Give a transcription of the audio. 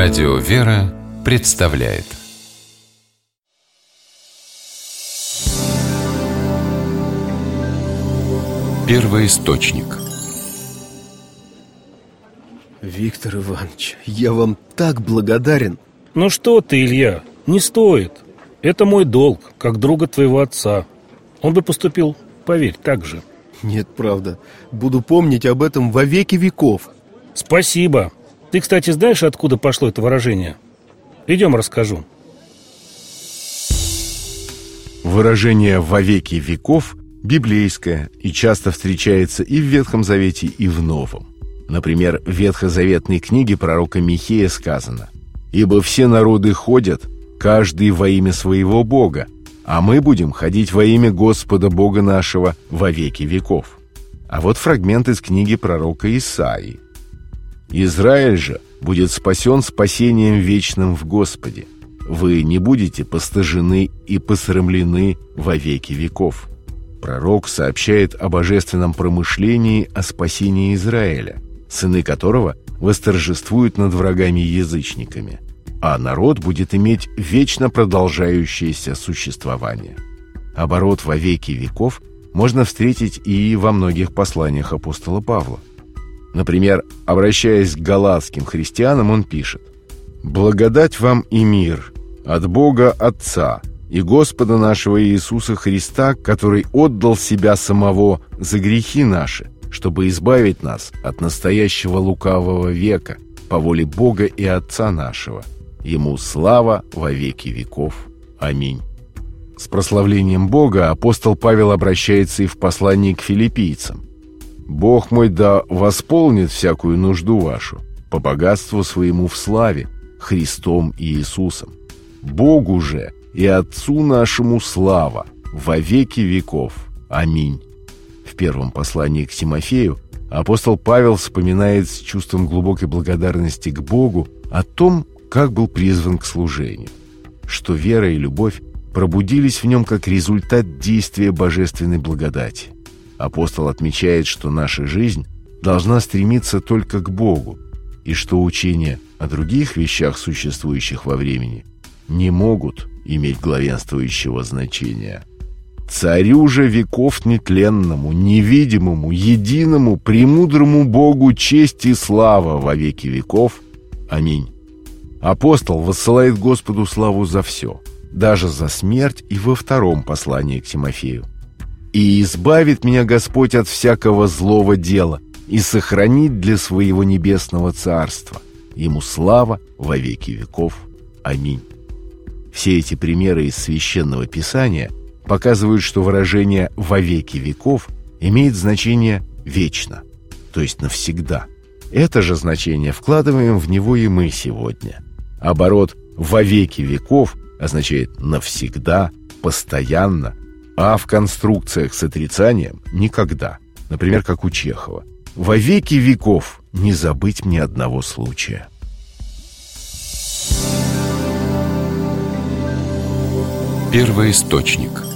Радио «Вера» представляет. Первый источник Виктор Иванович, я вам так благодарен. Ну что ты, Илья, не стоит. Это мой долг, как друга твоего отца. Он бы поступил, поверь, так же. Нет, правда. Буду помнить об этом во веки веков. Спасибо Ты, кстати, знаешь, откуда пошло это выражение? Идем расскажу Выражение «во веки веков» библейское и часто встречается и в Ветхом Завете, и в Новом. Например, в ветхозаветной книге пророка Михея сказано «Ибо все народы ходят, каждый во имя своего Бога, а мы будем ходить во имя Господа Бога нашего во веки веков». А вот фрагмент из книги пророка Исаии. «Израиль же будет спасен спасением вечным в Господе. Вы не будете постыжены и посрамлены во веки веков». Пророк сообщает о божественном промышлении о спасении Израиля, сыны которого восторжествуют над врагами-язычниками, а народ будет иметь вечно продолжающееся существование. Оборот во веки веков можно встретить и во многих посланиях апостола Павла. Например, обращаясь к галатским христианам, он пишет «Благодать вам и мир от Бога Отца – и Господа нашего Иисуса Христа, который отдал себя самого за грехи наши, чтобы избавить нас от настоящего лукавого века по воле Бога и Отца нашего. Ему слава во веки веков. Аминь. С прославлением Бога апостол Павел обращается и в послании к филиппийцам. «Бог мой да восполнит всякую нужду вашу по богатству своему в славе, Христом и Иисусом. Богу же – и Отцу нашему слава во веки веков. Аминь». В первом послании к Тимофею апостол Павел вспоминает с чувством глубокой благодарности к Богу о том, как был призван к служению, что вера и любовь пробудились в нем как результат действия божественной благодати. Апостол отмечает, что наша жизнь должна стремиться только к Богу, и что учения о других вещах, существующих во времени, не могут иметь главенствующего значения. Царю же веков нетленному, невидимому, единому, премудрому Богу честь и слава во веки веков. Аминь. Апостол воссылает Господу славу за все, даже за смерть и во втором послании к Тимофею. «И избавит меня Господь от всякого злого дела и сохранит для своего небесного царства. Ему слава во веки веков. Аминь». Все эти примеры из Священного Писания показывают, что выражение «во веки веков» имеет значение «вечно», то есть навсегда. Это же значение вкладываем в него и мы сегодня. Оборот «во веки веков» означает «навсегда», «постоянно», а в конструкциях с отрицанием «никогда». Например, как у Чехова. «Во веки веков не забыть мне одного случая». Первый источник